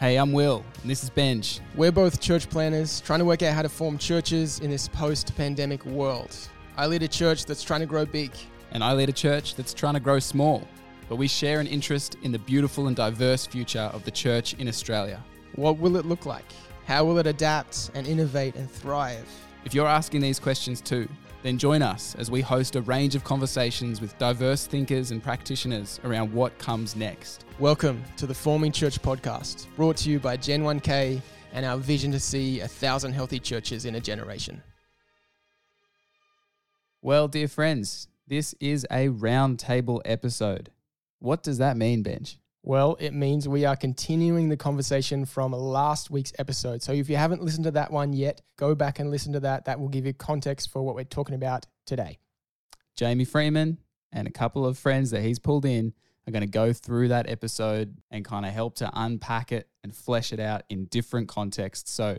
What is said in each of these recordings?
Hey, I'm Will, and this is Benj. We're both church planners trying to work out how to form churches in this post pandemic world. I lead a church that's trying to grow big. And I lead a church that's trying to grow small. But we share an interest in the beautiful and diverse future of the church in Australia. What will it look like? How will it adapt and innovate and thrive? If you're asking these questions too, then join us as we host a range of conversations with diverse thinkers and practitioners around what comes next. Welcome to the Forming Church podcast, brought to you by Gen 1K and our vision to see a thousand healthy churches in a generation. Well, dear friends, this is a roundtable episode. What does that mean, Benj? Well, it means we are continuing the conversation from last week's episode. So if you haven't listened to that one yet, go back and listen to that. That will give you context for what we're talking about today. Jamie Freeman and a couple of friends that he's pulled in are going to go through that episode and kind of help to unpack it and flesh it out in different contexts. So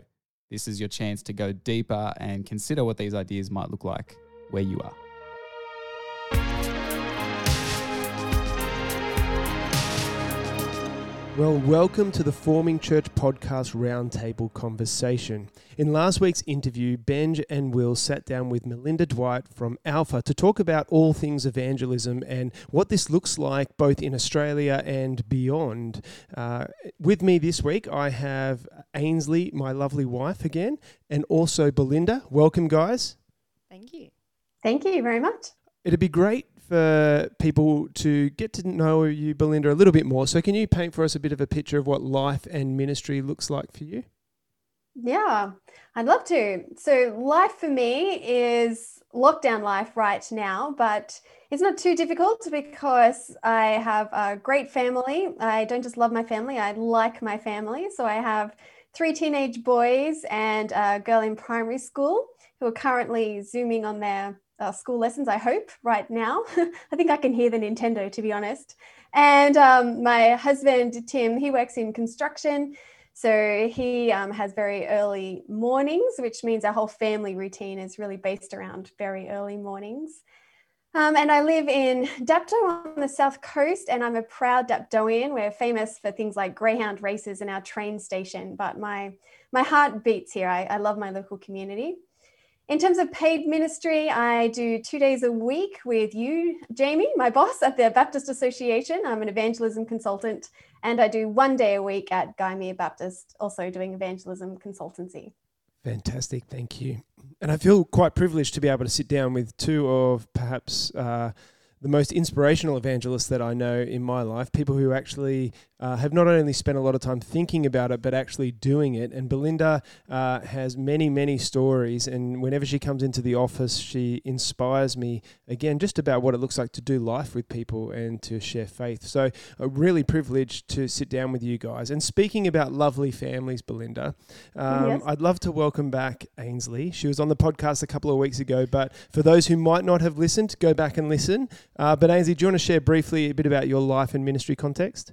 this is your chance to go deeper and consider what these ideas might look like where you are. Well, welcome to the Forming Church Podcast Roundtable Conversation. In last week's interview, Benj and Will sat down with Melinda Dwight from Alpha to talk about all things evangelism and what this looks like both in Australia and beyond. Uh, with me this week, I have Ainsley, my lovely wife, again, and also Belinda. Welcome, guys. Thank you. Thank you very much. It'd be great for people to get to know you, Belinda, a little bit more. So, can you paint for us a bit of a picture of what life and ministry looks like for you? Yeah, I'd love to. So, life for me is lockdown life right now, but it's not too difficult because I have a great family. I don't just love my family, I like my family. So, I have three teenage boys and a girl in primary school who are currently Zooming on their uh, school lessons, I hope, right now. I think I can hear the Nintendo, to be honest. And um, my husband, Tim, he works in construction. So he um, has very early mornings, which means our whole family routine is really based around very early mornings. Um, and I live in Dapto on the south coast, and I'm a proud Daptoian. We're famous for things like greyhound races and our train station, but my my heart beats here. I, I love my local community. In terms of paid ministry, I do two days a week with you, Jamie, my boss at the Baptist Association. I'm an evangelism consultant, and I do one day a week at Gymea Baptist, also doing evangelism consultancy. Fantastic, thank you. And I feel quite privileged to be able to sit down with two of perhaps uh, the most inspirational evangelists that I know in my life, people who actually uh, have not only spent a lot of time thinking about it, but actually doing it. And Belinda uh, has many, many stories. And whenever she comes into the office, she inspires me again just about what it looks like to do life with people and to share faith. So, a really privileged to sit down with you guys. And speaking about lovely families, Belinda, um, yes. I'd love to welcome back Ainsley. She was on the podcast a couple of weeks ago, but for those who might not have listened, go back and listen. Uh, but Ainsley, do you want to share briefly a bit about your life and ministry context?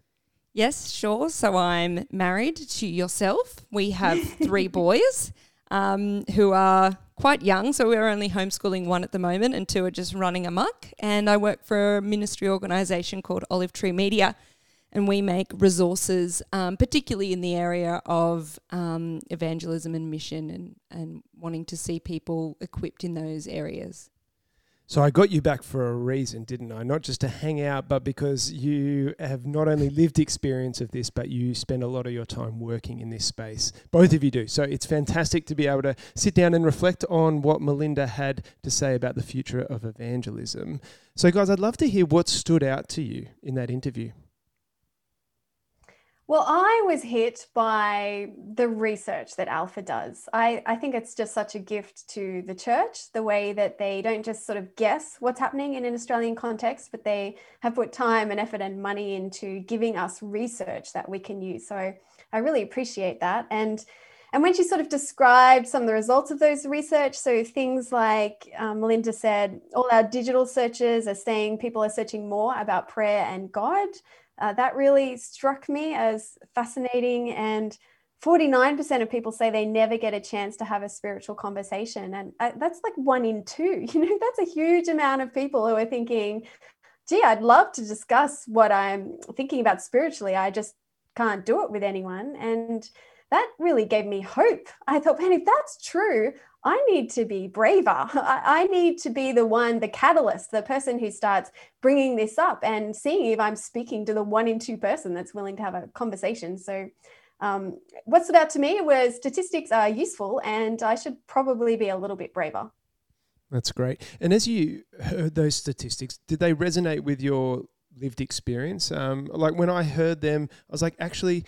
Yes, sure. So I'm married to yourself. We have three boys um, who are quite young. So we're only homeschooling one at the moment, and two are just running amok. And I work for a ministry organisation called Olive Tree Media, and we make resources, um, particularly in the area of um, evangelism and mission, and and wanting to see people equipped in those areas. So I got you back for a reason, didn't I? Not just to hang out, but because you have not only lived experience of this, but you spend a lot of your time working in this space. Both of you do. So it's fantastic to be able to sit down and reflect on what Melinda had to say about the future of evangelism. So, guys, I'd love to hear what stood out to you in that interview. Well, I was hit by the research that Alpha does. I, I think it's just such a gift to the church, the way that they don't just sort of guess what's happening in an Australian context, but they have put time and effort and money into giving us research that we can use. So I really appreciate that. And and when she sort of described some of the results of those research, so things like um, Melinda said, all our digital searches are saying people are searching more about prayer and God. Uh, that really struck me as fascinating. And 49% of people say they never get a chance to have a spiritual conversation. And uh, that's like one in two. You know, that's a huge amount of people who are thinking, gee, I'd love to discuss what I'm thinking about spiritually. I just can't do it with anyone. And that really gave me hope. I thought, man, if that's true, I need to be braver. I, need to be the one, the catalyst, the person who starts bringing this up and seeing if I'm speaking to the one in two person that's willing to have a conversation. So, um, what stood out to me was statistics are useful and I should probably be a little bit braver. That's great. And as you heard those statistics, did they resonate with your lived experience? Um, like when I heard them, I was like, actually,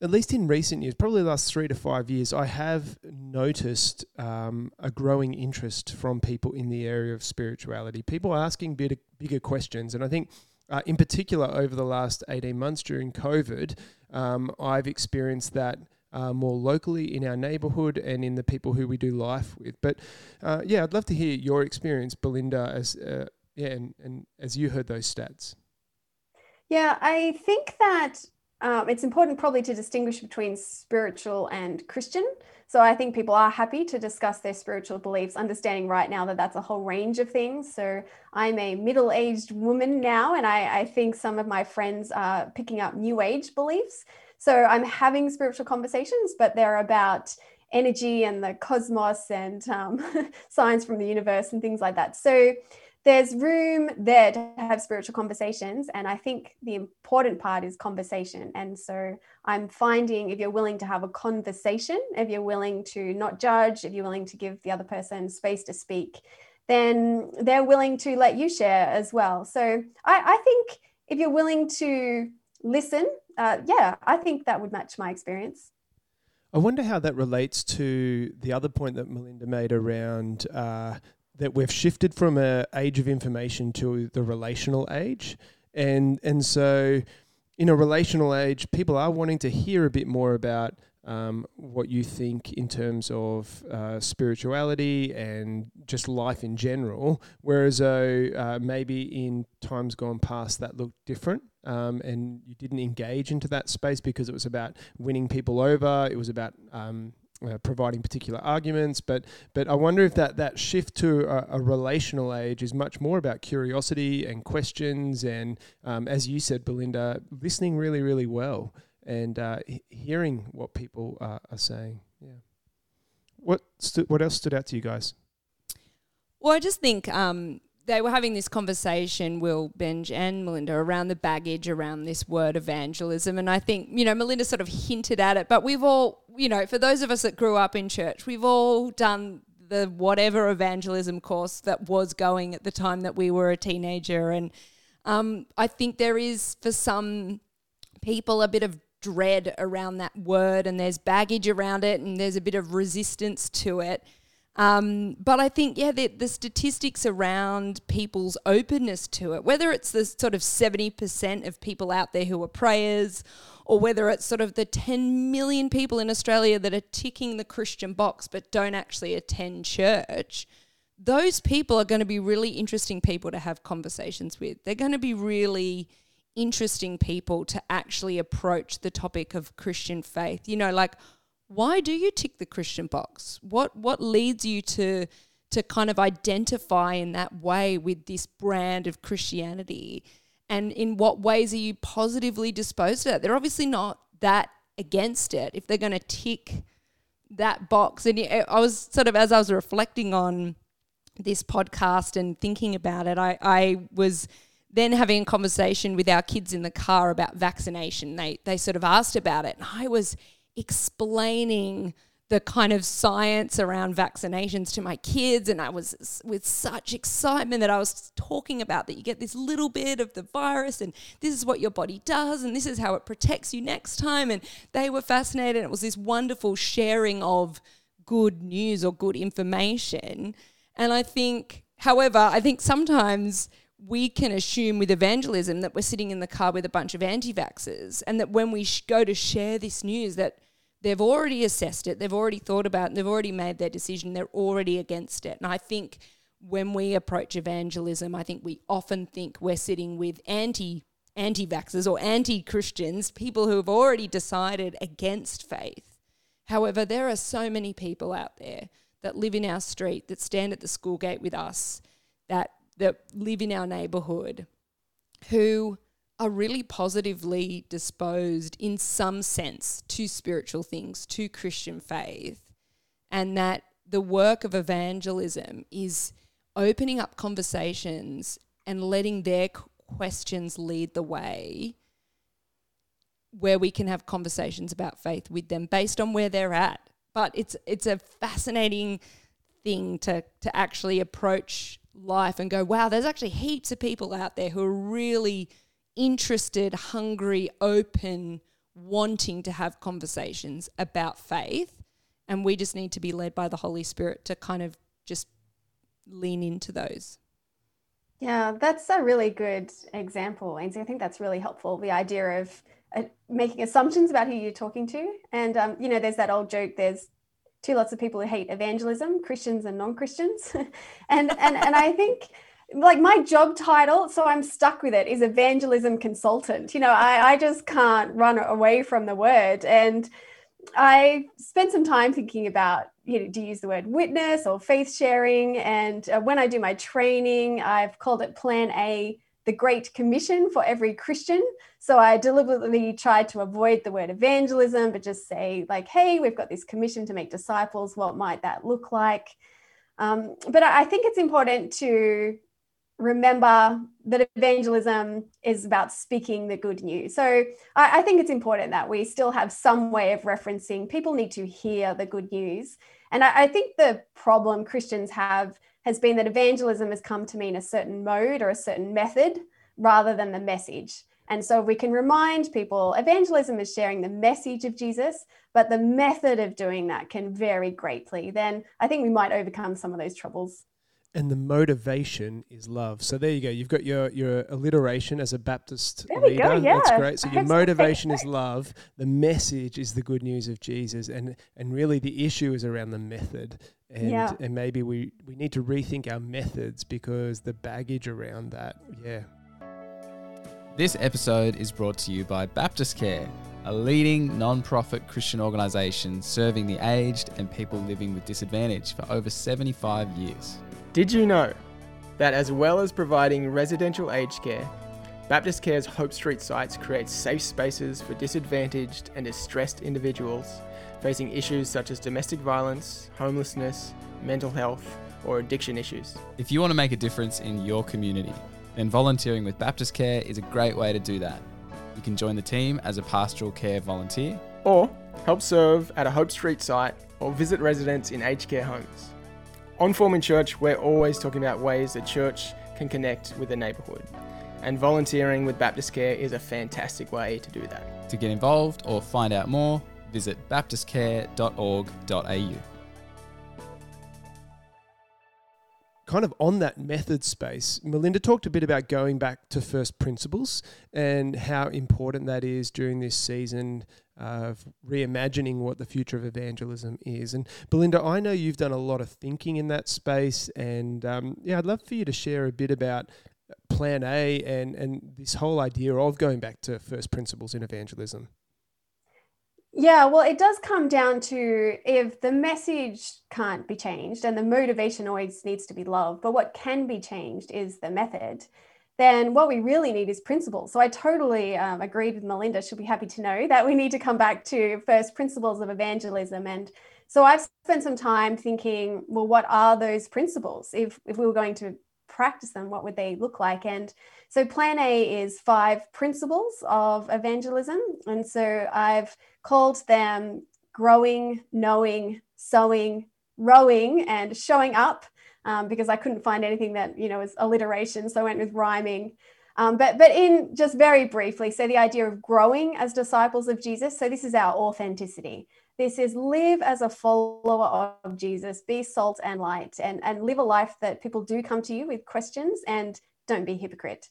at least in recent years, probably the last three to five years, I have noticed um, a growing interest from people in the area of spirituality. People asking bigger, bigger questions. And I think, uh, in particular, over the last 18 months during COVID, um, I've experienced that. Uh, more locally in our neighborhood and in the people who we do life with. But uh, yeah, I'd love to hear your experience, Belinda, as uh, yeah, and, and as you heard those stats. Yeah, I think that um, it's important probably to distinguish between spiritual and Christian. So I think people are happy to discuss their spiritual beliefs, understanding right now that that's a whole range of things. So I'm a middle aged woman now, and I, I think some of my friends are picking up new age beliefs. So I'm having spiritual conversations, but they're about energy and the cosmos and um, science from the universe and things like that. So there's room there to have spiritual conversations. And I think the important part is conversation. And so I'm finding if you're willing to have a conversation, if you're willing to not judge, if you're willing to give the other person space to speak, then they're willing to let you share as well. So I, I think if you're willing to listen, uh, yeah, I think that would match my experience. I wonder how that relates to the other point that Melinda made around uh, that we've shifted from a age of information to the relational age, and and so in a relational age, people are wanting to hear a bit more about um, what you think in terms of uh, spirituality and just life in general. Whereas, uh, maybe in times gone past, that looked different. Um, and you didn't engage into that space because it was about winning people over. It was about um, uh, providing particular arguments, but but I wonder if that that shift to a, a relational age is much more about curiosity and questions, and um, as you said, Belinda, listening really really well and uh, h- hearing what people are saying. Yeah. What stu- what else stood out to you guys? Well, I just think um, they were having this conversation, Will, Benj, and Melinda, around the baggage around this word evangelism. And I think, you know, Melinda sort of hinted at it, but we've all, you know, for those of us that grew up in church, we've all done the whatever evangelism course that was going at the time that we were a teenager. And um, I think there is, for some people, a bit of dread around that word, and there's baggage around it, and there's a bit of resistance to it. Um, but I think, yeah, the, the, statistics around people's openness to it, whether it's the sort of 70% of people out there who are prayers, or whether it's sort of the 10 million people in Australia that are ticking the Christian box but don't actually attend church, those people are going to be really interesting people to have conversations with. They're going to be really interesting people to actually approach the topic of Christian faith. You know, like, why do you tick the Christian box? What what leads you to to kind of identify in that way with this brand of Christianity? And in what ways are you positively disposed to that? They're obviously not that against it if they're going to tick that box. And I was sort of, as I was reflecting on this podcast and thinking about it, I, I was then having a conversation with our kids in the car about vaccination. They, they sort of asked about it. And I was explaining the kind of science around vaccinations to my kids and I was with such excitement that I was talking about that you get this little bit of the virus and this is what your body does and this is how it protects you next time and they were fascinated and it was this wonderful sharing of good news or good information. And I think however I think sometimes we can assume with evangelism that we're sitting in the car with a bunch of anti-vaxxers and that when we sh- go to share this news that they've already assessed it, they've already thought about it, they've already made their decision, they're already against it. And I think when we approach evangelism, I think we often think we're sitting with anti anti vaxxers or anti Christians, people who have already decided against faith. However, there are so many people out there that live in our street, that stand at the school gate with us, that that live in our neighborhood who are really positively disposed in some sense to spiritual things, to Christian faith, and that the work of evangelism is opening up conversations and letting their questions lead the way where we can have conversations about faith with them based on where they're at. But it's it's a fascinating thing to to actually approach life and go, wow, there's actually heaps of people out there who are really interested, hungry, open, wanting to have conversations about faith. And we just need to be led by the Holy Spirit to kind of just lean into those. Yeah, that's a really good example, Ainsley. I think that's really helpful. The idea of uh, making assumptions about who you're talking to. And, um, you know, there's that old joke there's two lots of people who hate evangelism Christians and non Christians. and, and, and I think like my job title, so I'm stuck with it, is evangelism consultant. You know, I, I just can't run away from the word. And I spent some time thinking about you know, do you use the word witness or faith sharing. And uh, when I do my training, I've called it Plan A, the Great Commission for every Christian. So I deliberately tried to avoid the word evangelism, but just say, like, hey, we've got this commission to make disciples. What might that look like? Um, but I think it's important to remember that evangelism is about speaking the good news. So I, I, think it's important that we still have some way of referencing. People need to hear the good news. And I, I think the problem Christians have has been that evangelism has come to mean a certain mode or a certain method rather than the message. And so we can remind people evangelism is sharing the message of Jesus, but the method of doing that can vary greatly. Then I think we might overcome some of those troubles and the motivation is love. So there you go. You've got your your alliteration as a Baptist there leader. Go, yeah. That's great. So your motivation is love. The message is the good news of Jesus, and and really the issue is around the method. And yeah. and maybe we we need to rethink our methods because the baggage around that. Yeah. This episode is brought to you by Baptist Care, a leading non-profit Christian organisation serving the aged and people living with disadvantage for over 75 years. Did you know that as well as providing residential aged care, Baptist Care's Hope Street sites create safe spaces for disadvantaged and distressed individuals facing issues such as domestic violence, homelessness, mental health, or addiction issues. If you want to make a difference in your community, then volunteering with Baptist Care is a great way to do that. You can join the team as a pastoral care volunteer, or help serve at a Hope Street site, or visit residents in aged care homes. On Forming Church, we're always talking about ways that church can connect with the neighbourhood. And volunteering with Baptist Care is a fantastic way to do that. To get involved or find out more, visit baptistcare.org.au. kind of on that method space, Melinda talked a bit about going back to first principles and how important that is during this season of reimagining what the future of evangelism is. And Belinda, I know you've done a lot of thinking in that space, and um, yeah, I'd love for you to share a bit about Plan A and and this whole idea of going back to first principles in evangelism. Yeah, well, it does come down to if the message can't be changed and the motivation always needs to be love, but what can be changed is the method then what we really need is principles. So I totally um, agreed with Melinda. She'll be happy to know that we need to come back to first principles of evangelism. And so I've spent some time thinking, well, what are those principles? If, if we were going to practice them, what would they look like? And so plan A is five principles of evangelism. And so I've called them growing, knowing, sowing, rowing, and showing up um, because I couldn't find anything that you know was alliteration, so I went with rhyming. Um, but but in just very briefly, so the idea of growing as disciples of Jesus. So this is our authenticity. This is live as a follower of Jesus, be salt and light, and and live a life that people do come to you with questions, and don't be hypocrite.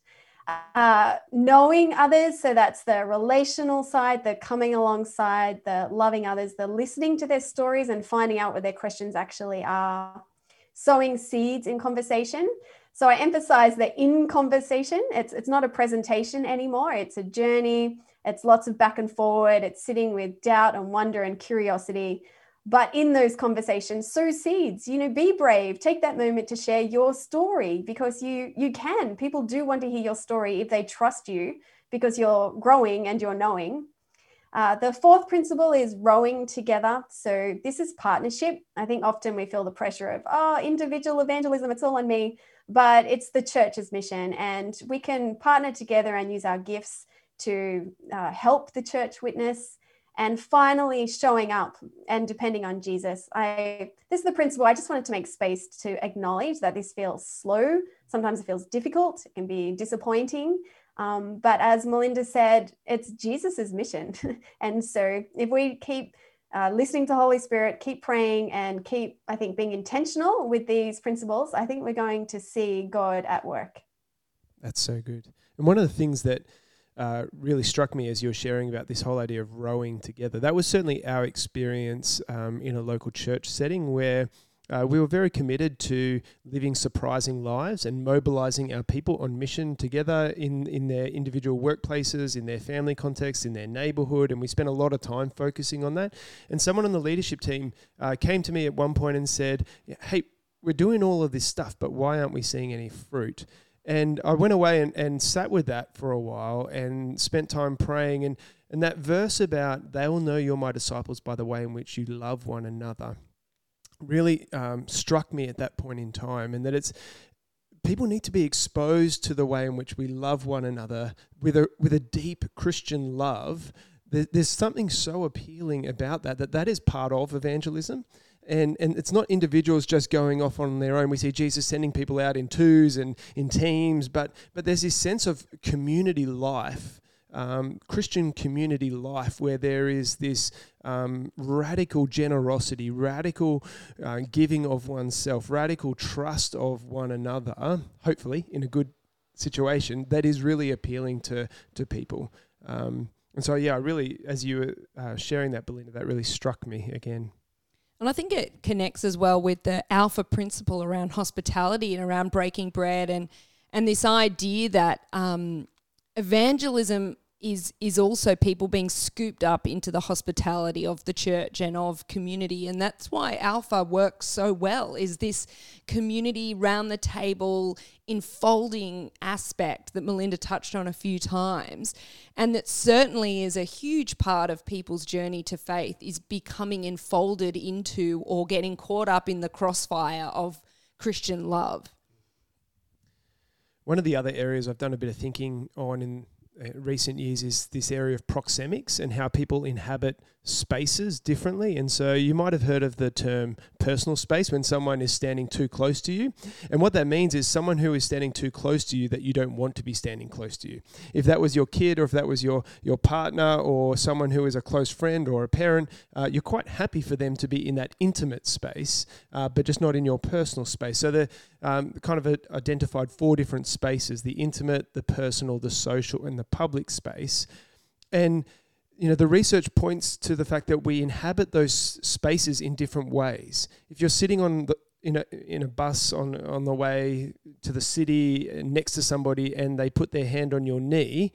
Uh, knowing others, so that's the relational side, the coming alongside, the loving others, the listening to their stories and finding out what their questions actually are sowing seeds in conversation. So I emphasize that in conversation, it's it's not a presentation anymore. It's a journey. It's lots of back and forward. It's sitting with doubt and wonder and curiosity. But in those conversations, sow seeds. You know, be brave. Take that moment to share your story because you you can. People do want to hear your story if they trust you because you're growing and you're knowing. Uh, the fourth principle is rowing together. So this is partnership. I think often we feel the pressure of, oh, individual evangelism, it's all on me, but it's the church's mission. And we can partner together and use our gifts to uh, help the church witness and finally showing up and depending on jesus i this is the principle i just wanted to make space to acknowledge that this feels slow sometimes it feels difficult it can be disappointing um, but as melinda said it's jesus's mission and so if we keep uh, listening to holy spirit keep praying and keep i think being intentional with these principles i think we're going to see god at work that's so good and one of the things that uh, really struck me as you were sharing about this whole idea of rowing together. That was certainly our experience um, in a local church setting where uh, we were very committed to living surprising lives and mobilizing our people on mission together in, in their individual workplaces, in their family context, in their neighborhood. And we spent a lot of time focusing on that. And someone on the leadership team uh, came to me at one point and said, Hey, we're doing all of this stuff, but why aren't we seeing any fruit? And I went away and, and sat with that for a while and spent time praying. And, and that verse about they will know you're my disciples by the way in which you love one another really um, struck me at that point in time. And that it's people need to be exposed to the way in which we love one another with a, with a deep Christian love. there's something so appealing about that, that that is part of evangelism and and it's not individuals just going off on their own. We see Jesus sending people out in twos and in teams, but but there's this sense of community life, um, Christian community life, where there is this um, radical generosity, radical uh, giving of oneself, radical trust of one another. Hopefully, in a good situation, that is really appealing to to people. Um, and so, yeah, really, as you were uh, sharing that, Belinda, that really struck me again. And I think it connects as well with the alpha principle around hospitality and around breaking bread and and this idea that um, evangelism is is also people being scooped up into the hospitality of the church and of community. And that's why alpha works so well is this community round the table enfolding aspect that Melinda touched on a few times. And that certainly is a huge part of people's journey to faith is becoming enfolded into or getting caught up in the crossfire of Christian love. One of the other areas I've done a bit of thinking on in recent years is this area of proxemics and how people inhabit spaces differently. And so you might have heard of the term personal space when someone is standing too close to you. And what that means is someone who is standing too close to you that you don't want to be standing close to you. If that was your kid or if that was your, your partner or someone who is a close friend or a parent, uh, you're quite happy for them to be in that intimate space, uh, but just not in your personal space. So the um, kind of identified four different spaces the intimate, the personal, the social, and the public space. And you know the research points to the fact that we inhabit those spaces in different ways. If you're sitting on the in a in a bus on on the way to the city uh, next to somebody and they put their hand on your knee,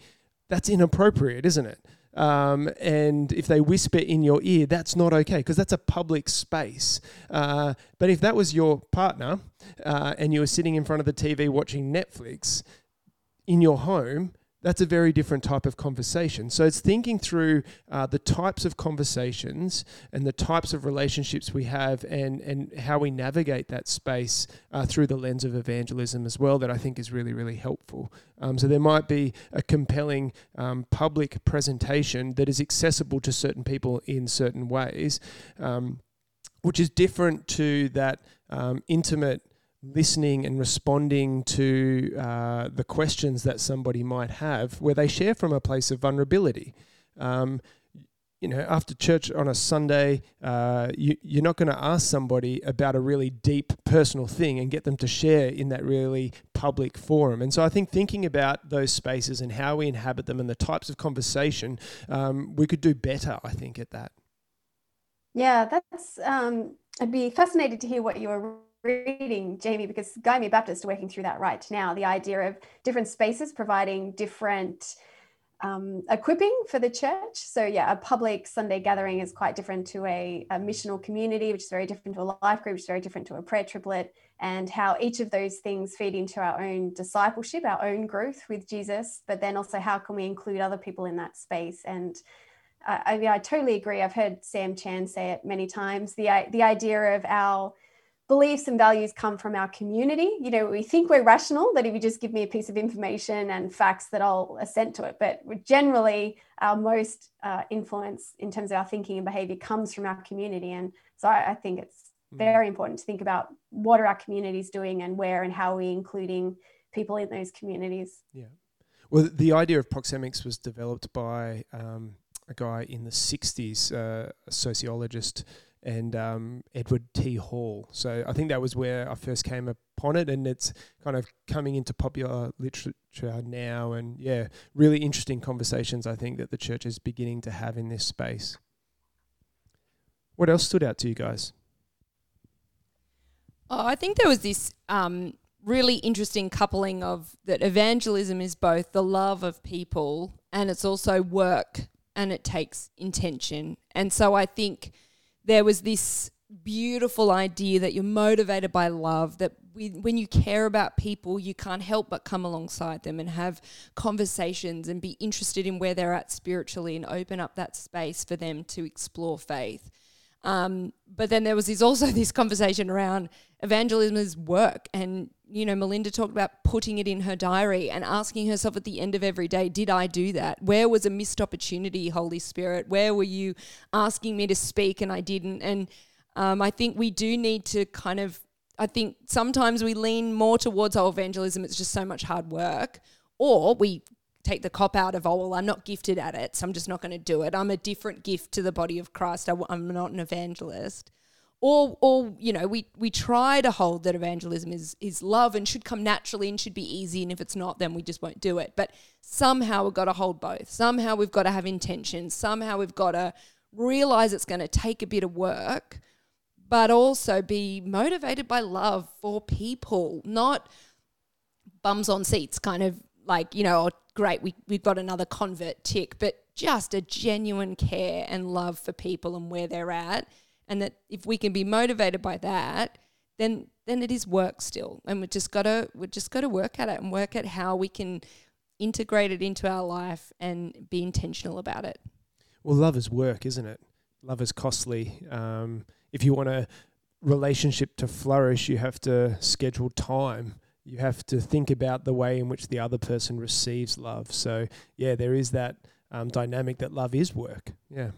that's inappropriate, isn't it? Um, and if they whisper in your ear, that's not okay because that's a public space. Uh, but if that was your partner uh, and you were sitting in front of the TV watching Netflix in your home, that's a very different type of conversation. So it's thinking through uh, the types of conversations and the types of relationships we have and, and how we navigate that space uh, through the lens of evangelism as well that I think is really, really helpful. Um, so there might be a compelling um, public presentation that is accessible to certain people in certain ways, um, which is different to that um, intimate listening and responding to uh, the questions that somebody might have, where they share from a place of vulnerability. Um, you know, after church on a Sunday, uh, you, you're not going to ask somebody about a really deep personal thing and get them to share in that really public forum. And so I think thinking about those spaces and how we inhabit them and the types of conversation, um, we could do better, I think, at that. Yeah, that's, um, I'd be fascinated to hear what your reading, Jamie, because Gymea Baptist are working through that right now. The idea of different spaces providing different um, equipping for the church. So, yeah, a public Sunday gathering is quite different to a, a, missional community, which is very different to a life group, which is very different to a prayer triplet, and how each of those things feed into our own discipleship, our own growth with Jesus, but then also how can we include other people in that space. And I, I totally agree. I've heard Sam Chan say it many times the, the idea of our beliefs and values come from our community. You know, we think we're rational, that if you just give me a piece of information and facts, that I'll assent to it. But generally, our most uh, influence in terms of our thinking and behavior comes from our community. And so I, I think it's mm. very important to think about what are our communities doing and where and how are we including people in those communities. Yeah. Well, the idea of proxemics was developed by um, a guy in the 60s, uh, a sociologist and um, Edward T. Hall. So I think that was where I first came upon it, and it's kind of coming into popular literature now. And yeah, really interesting conversations I think that the church is beginning to have in this space. What else stood out to you guys? Oh, I think there was this um, really interesting coupling of that evangelism is both the love of people and it's also work and it takes intention. And so I think there was this beautiful idea that you're motivated by love, that we, when you care about people, you can't help but come alongside them and have conversations and be interested in where they're at spiritually and open up that space for them to explore faith. Um, but then there was this also this conversation around evangelism as work. And, you know, Melinda talked about putting it in her diary and asking herself at the end of every day, did I do that? Where was a missed opportunity, Holy Spirit? Where were you asking me to speak and I didn't? And um, I think we do need to kind of, I think sometimes we lean more towards, oh, evangelism, it's just so much hard work. Or we take the cop out of, oh, well, I'm not gifted at it, so I'm just not going to do it. I'm a different gift to the body of Christ. I, am not an evangelist. Or, or you know, we, we try to hold that evangelism is, is love and should come naturally and should be easy. And if it's not, then we just won't do it. But somehow we've got to hold both. Somehow we've got to have intention. Somehow we've got to realize it's going to take a bit of work, but also be motivated by love for people, not bums on seats kind of like, you know, great, we, we've got another convert tick, but just a genuine care and love for people and where they're at. And that if we can be motivated by that, then then it is work still. And we just gotta we just gotta work at it and work at how we can integrate it into our life and be intentional about it. Well, love is work, isn't it? Love is costly. Um, if you want a relationship to flourish, you have to schedule time you have to think about the way in which the other person receives love. So, yeah, there is that um, dynamic that love is work. Yeah.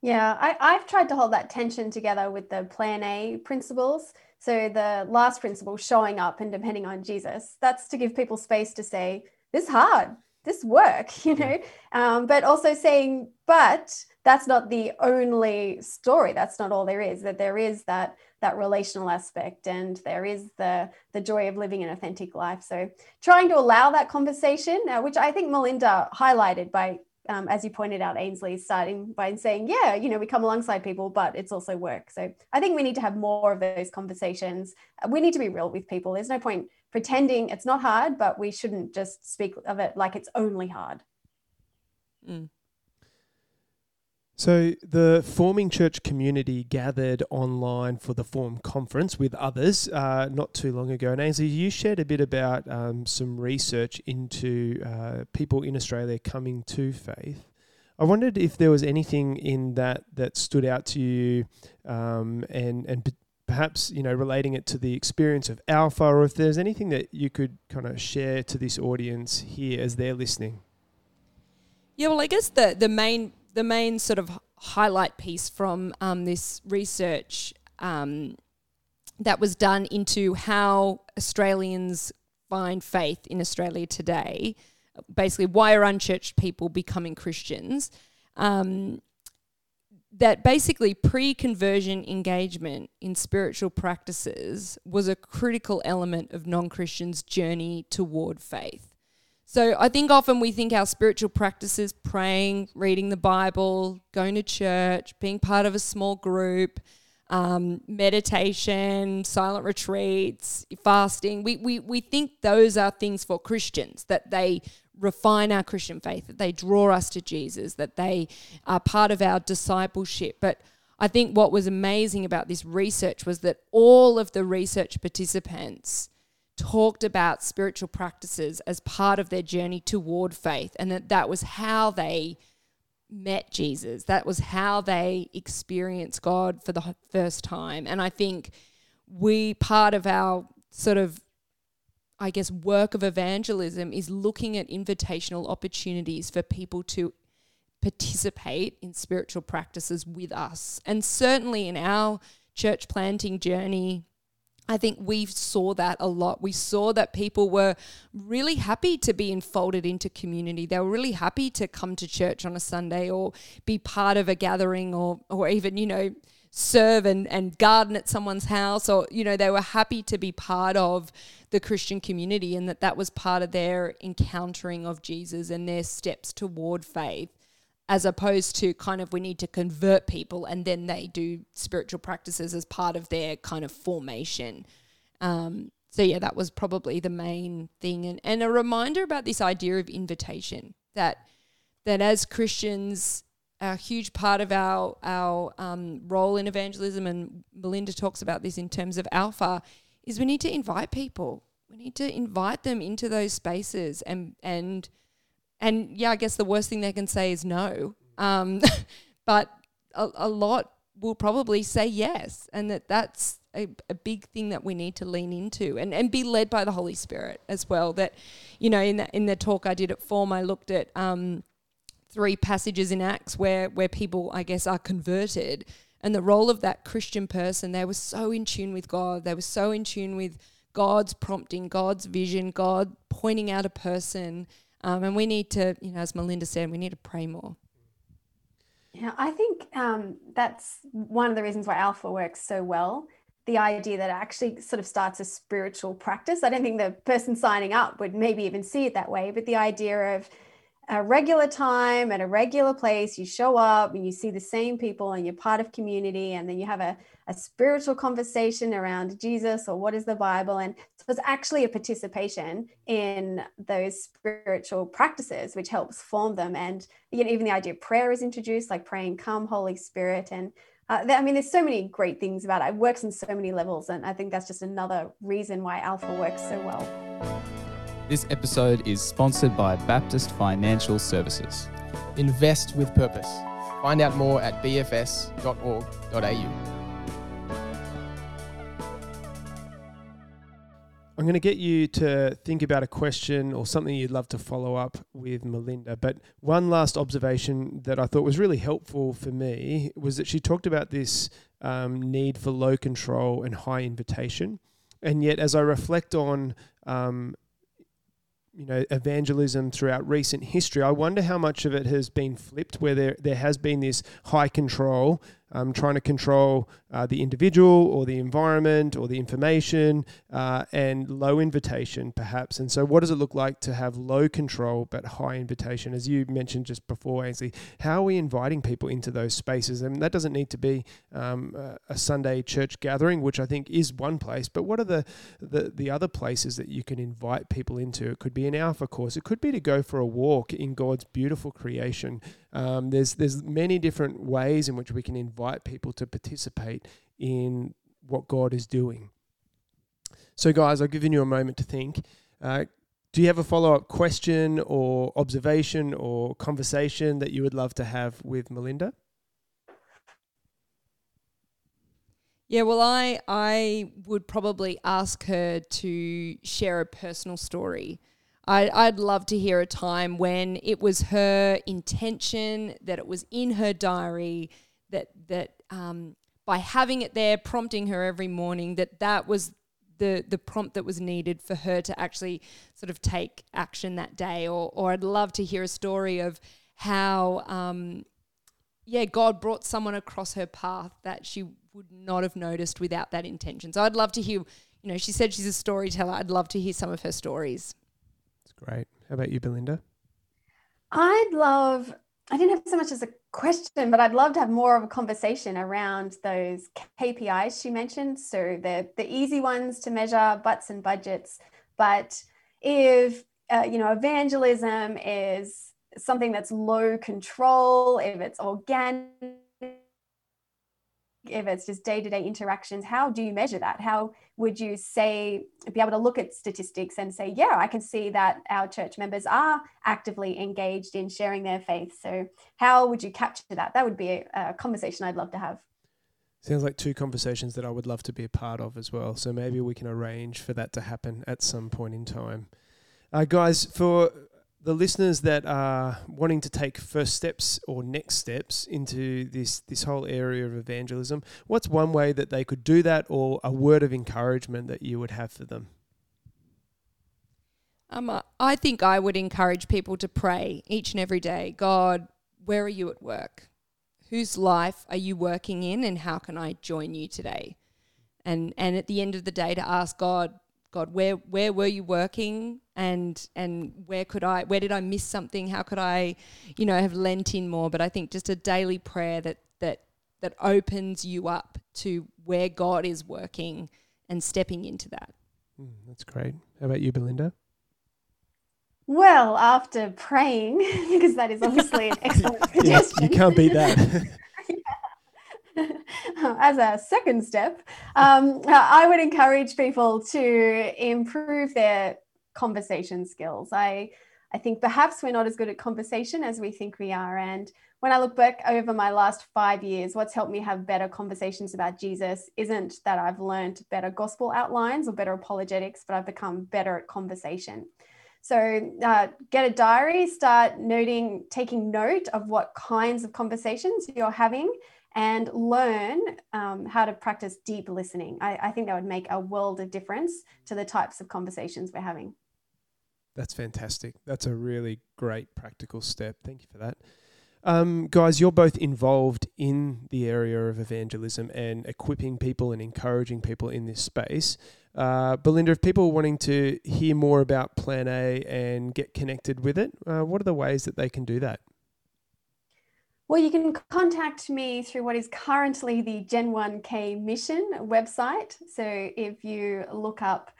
Yeah, I, I've tried to hold that tension together with the plan A principles. So, the last principle, showing up and depending on Jesus, that's to give people space to say, this hard, this work, you know, um, but also saying, but that's not the only story. That's not all there is, that there is that that relational aspect and there is the the joy of living an authentic life. So trying to allow that conversation uh, which i think melinda highlighted by um, as you pointed out ainsley starting by saying yeah you know we come alongside people but it's also work. So i think we need to have more of those conversations. We need to be real with people. There's no point pretending it's not hard but we shouldn't just speak of it like it's only hard. Mm. So the Forming Church community gathered online for the Form conference with others uh, not too long ago. And Ainsley, you shared a bit about um, some research into uh, people in Australia coming to faith. I wondered if there was anything in that that stood out to you, um, and and perhaps you know relating it to the experience of Alpha, or if there's anything that you could kind of share to this audience here as they're listening. Yeah, well, I guess the the main the main sort of highlight piece from um, this research um, that was done into how Australians find faith in Australia today. Basically, why are unchurched people becoming Christians? Um, that basically pre conversion engagement in spiritual practices was a critical element of non Christians' journey toward faith. So I think often we think our spiritual practices, praying, reading the Bible, going to church, being part of a small group, um, meditation, silent retreats, fasting, we, we, we think those are things for Christians, that they refine our Christian faith, that they draw us to Jesus, that they are part of our discipleship. But I think what was amazing about this research was that all of the research participants talked about spiritual practices as part of their journey toward faith and that that was how they met Jesus. That was how they experienced God for the first time. And I think we, part of our sort of, I guess, work of evangelism is looking at invitational opportunities for people to participate in spiritual practices with us. And certainly in our church planting journey, I think we saw that a lot. We saw that people were really happy to be enfolded into community. They were really happy to come to church on a Sunday or be part of a gathering or, or even, you know, serve and, and garden at someone's house or, you know, they were happy to be part of the Christian community and that that was part of their encountering of Jesus and their steps toward faith as opposed to kind of we need to convert people and then they do spiritual practices as part of their kind of formation. Um, so yeah, that was probably the main thing, and and a reminder about this idea of invitation that that as Christians, a huge part of our our um, role in evangelism, and Melinda talks about this in terms of Alpha, is we need to invite people. We need to invite them into those spaces and and and yeah, I guess the worst thing they can say is no. Um, but a, a, lot will probably say yes, and that that's a, a, big thing that we need to lean into and, and be led by the Holy Spirit as well. That, you know, in the, in the talk I did at Form, I looked at um, three passages in Acts where, where people, I guess, are converted. And the role of that Christian person, they were so in tune with God. They were so in tune with God's prompting, God's vision, God pointing out a person um, and we need to, you know, as Melinda said, we need to pray more. Yeah, I think um, that's one of the reasons why Alpha works so well. The idea that actually sort of starts a spiritual practice. I don't think the person signing up would maybe even see it that way, but the idea of a regular time at a regular place you show up and you see the same people and you're part of community and then you have a, a spiritual conversation around jesus or what is the bible and so it's actually a participation in those spiritual practices which helps form them and you know, even the idea of prayer is introduced like praying come holy spirit and uh, I mean, there's so many great things about it. It works on so many levels, and I think that's just another reason why Alpha works so well. This episode is sponsored by Baptist Financial Services. Invest with purpose. Find out more at bfs.org.au. I'm going to get you to think about a question or something you'd love to follow up with Melinda. But one last observation that I thought was really helpful for me was that she talked about this um, need for low control and high invitation. And yet, as I reflect on um, you know evangelism throughout recent history. I wonder how much of it has been flipped, where there there has been this high control um, trying to control uh, the individual or the environment or the information uh, and low invitation, perhaps. And so, what does it look like to have low control but high invitation? As you mentioned just before, Ainsley, how are we inviting people into those spaces? I mean, that doesn't need to be um, a Sunday church gathering, which I think is one place, but what are the, the, the other places that you can invite people into? It could be an Alpha course, it could be to go for a walk in God's beautiful creation. Um, there's there's many different ways in which we can invite people to participate in what God is doing. So, guys, I've given you a moment to think. Uh, do you have a follow up question or observation or conversation that you would love to have with Melinda? Yeah, well, I I would probably ask her to share a personal story I, I'd love to hear a time when it was her intention that it was in her diary that that um, by having it there, prompting her every morning, that that was the the prompt that was needed for her to actually sort of take action that day. Or or I'd love to hear a story of how um, yeah God brought someone across her path that she would not have noticed without that intention. So I'd love to hear. You know, she said she's a storyteller. I'd love to hear some of her stories. Great. How about you, Belinda? I'd love, I didn't have so much as a question, but I'd love to have more of a conversation around those KPIs she mentioned. So the, the easy ones to measure, butts and budgets. But if uh, you know, evangelism is something that's low control, if it's organic, if it's just day to day interactions, how do you measure that? How would you say, be able to look at statistics and say, yeah, I can see that our church members are actively engaged in sharing their faith. So, how would you capture that? That would be a, a conversation I'd love to have. Sounds like two conversations that I would love to be a part of as well. So maybe we can arrange for that to happen at some point in time. Uh, guys, for the listeners that are wanting to take first steps or next steps into this this whole area of evangelism, what's one way that they could do that, or a word of encouragement that you would have for them? Um, uh, I think I would encourage people to pray each and every day. God, where are you at work? Whose life are you working in, and how can I join you today? And and at the end of the day, to ask God, God, where where were you working? And and where could I where did I miss something? How could I, you know, have lent in more? But I think just a daily prayer that that that opens you up to where God is working and stepping into that. Mm, that's great. How about you, Belinda? Well, after praying, because that is obviously an excellent suggestion. you can't beat that. As a second step, um, I would encourage people to improve their conversation skills. I I think perhaps we're not as good at conversation as we think we are. And when I look back over my last five years, what's helped me have better conversations about Jesus isn't that I've learned better gospel outlines or better apologetics, but I've become better at conversation. So uh, get a diary, start noting, taking note of what kinds of conversations you're having, and learn um, how to practice deep listening. I, I think that would make a world of difference to the types of conversations we're having. That's fantastic. That's a really great practical step. Thank you for that. Um, guys, you're both involved in the area of evangelism and equipping people and encouraging people in this space. Uh, Belinda, if people are wanting to hear more about Plan A and get connected with it, uh, what are the ways that they can do that? Well, you can contact me through what is currently the Gen 1K mission website. So if you look up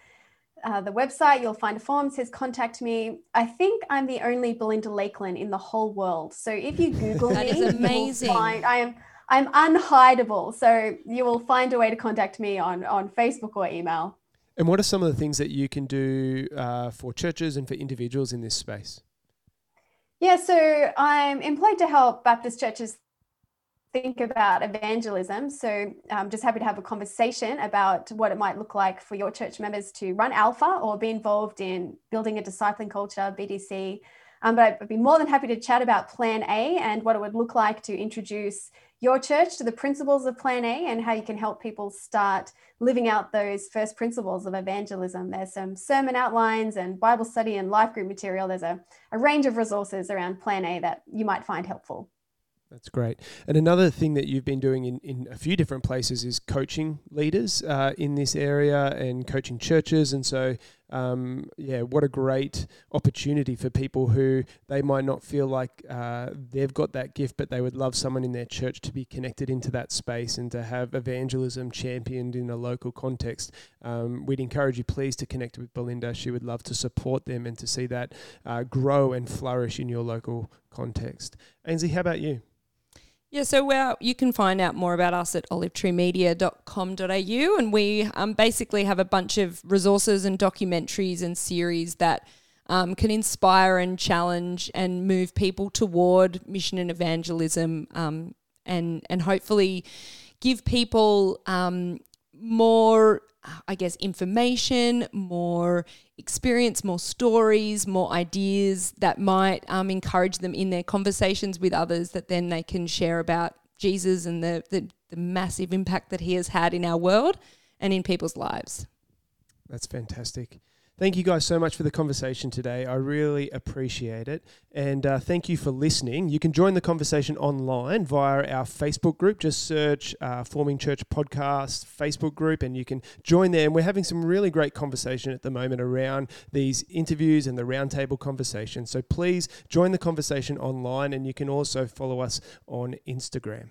uh, the website, you'll find a form says contact me. I think I'm the only Belinda Lakeland in the whole world. So if you Google that me, is amazing. Find, I am I'm unhideable. So you will find a way to contact me on, on Facebook or email. And what are some of the things that you can do uh, for churches and for individuals in this space? Yeah, so I'm employed to help Baptist churches think about evangelism. So I'm just happy to have a conversation about what it might look like for your church members to run Alpha or be involved in building a discipling culture, BDC. Um, but I'd be more than happy to chat about Plan A and what it would look like to introduce your church to the principles of Plan A and how you can help people start living out those first principles of evangelism. There's some sermon outlines and Bible study and life group material. There's a, a range of resources around Plan A that you might find helpful. That's great. And another thing that you've been doing in, in a few different places is coaching leaders uh, in this area and coaching churches. And so, um, yeah, what a great opportunity for people who they might not feel like uh, they've got that gift, but they would love someone in their church to be connected into that space and to have evangelism championed in a local context. Um, we'd encourage you, please, to connect with Belinda. She would love to support them and to see that uh, grow and flourish in your local context. Ainsley, how about you? Yeah, so well, you can find out more about us at olivetreemedia.com.au, and we um, basically have a bunch of resources and documentaries and series that um, can inspire and challenge and move people toward mission and evangelism, um, and and hopefully give people um, more I guess, information, more experience, more stories, more ideas that might um, encourage them in their conversations with others that then they can share about Jesus and the, the, the massive impact that he has had in our world and in people's lives. That's fantastic. Thank you guys so much for the conversation today. I really appreciate it. And uh, thank you for listening. You can join the conversation online via our Facebook group. Just search uh, Forming Church Podcast Facebook group and you can join there. And we're having some really great conversation at the moment around these interviews and the roundtable conversation. So please join the conversation online and you can also follow us on Instagram.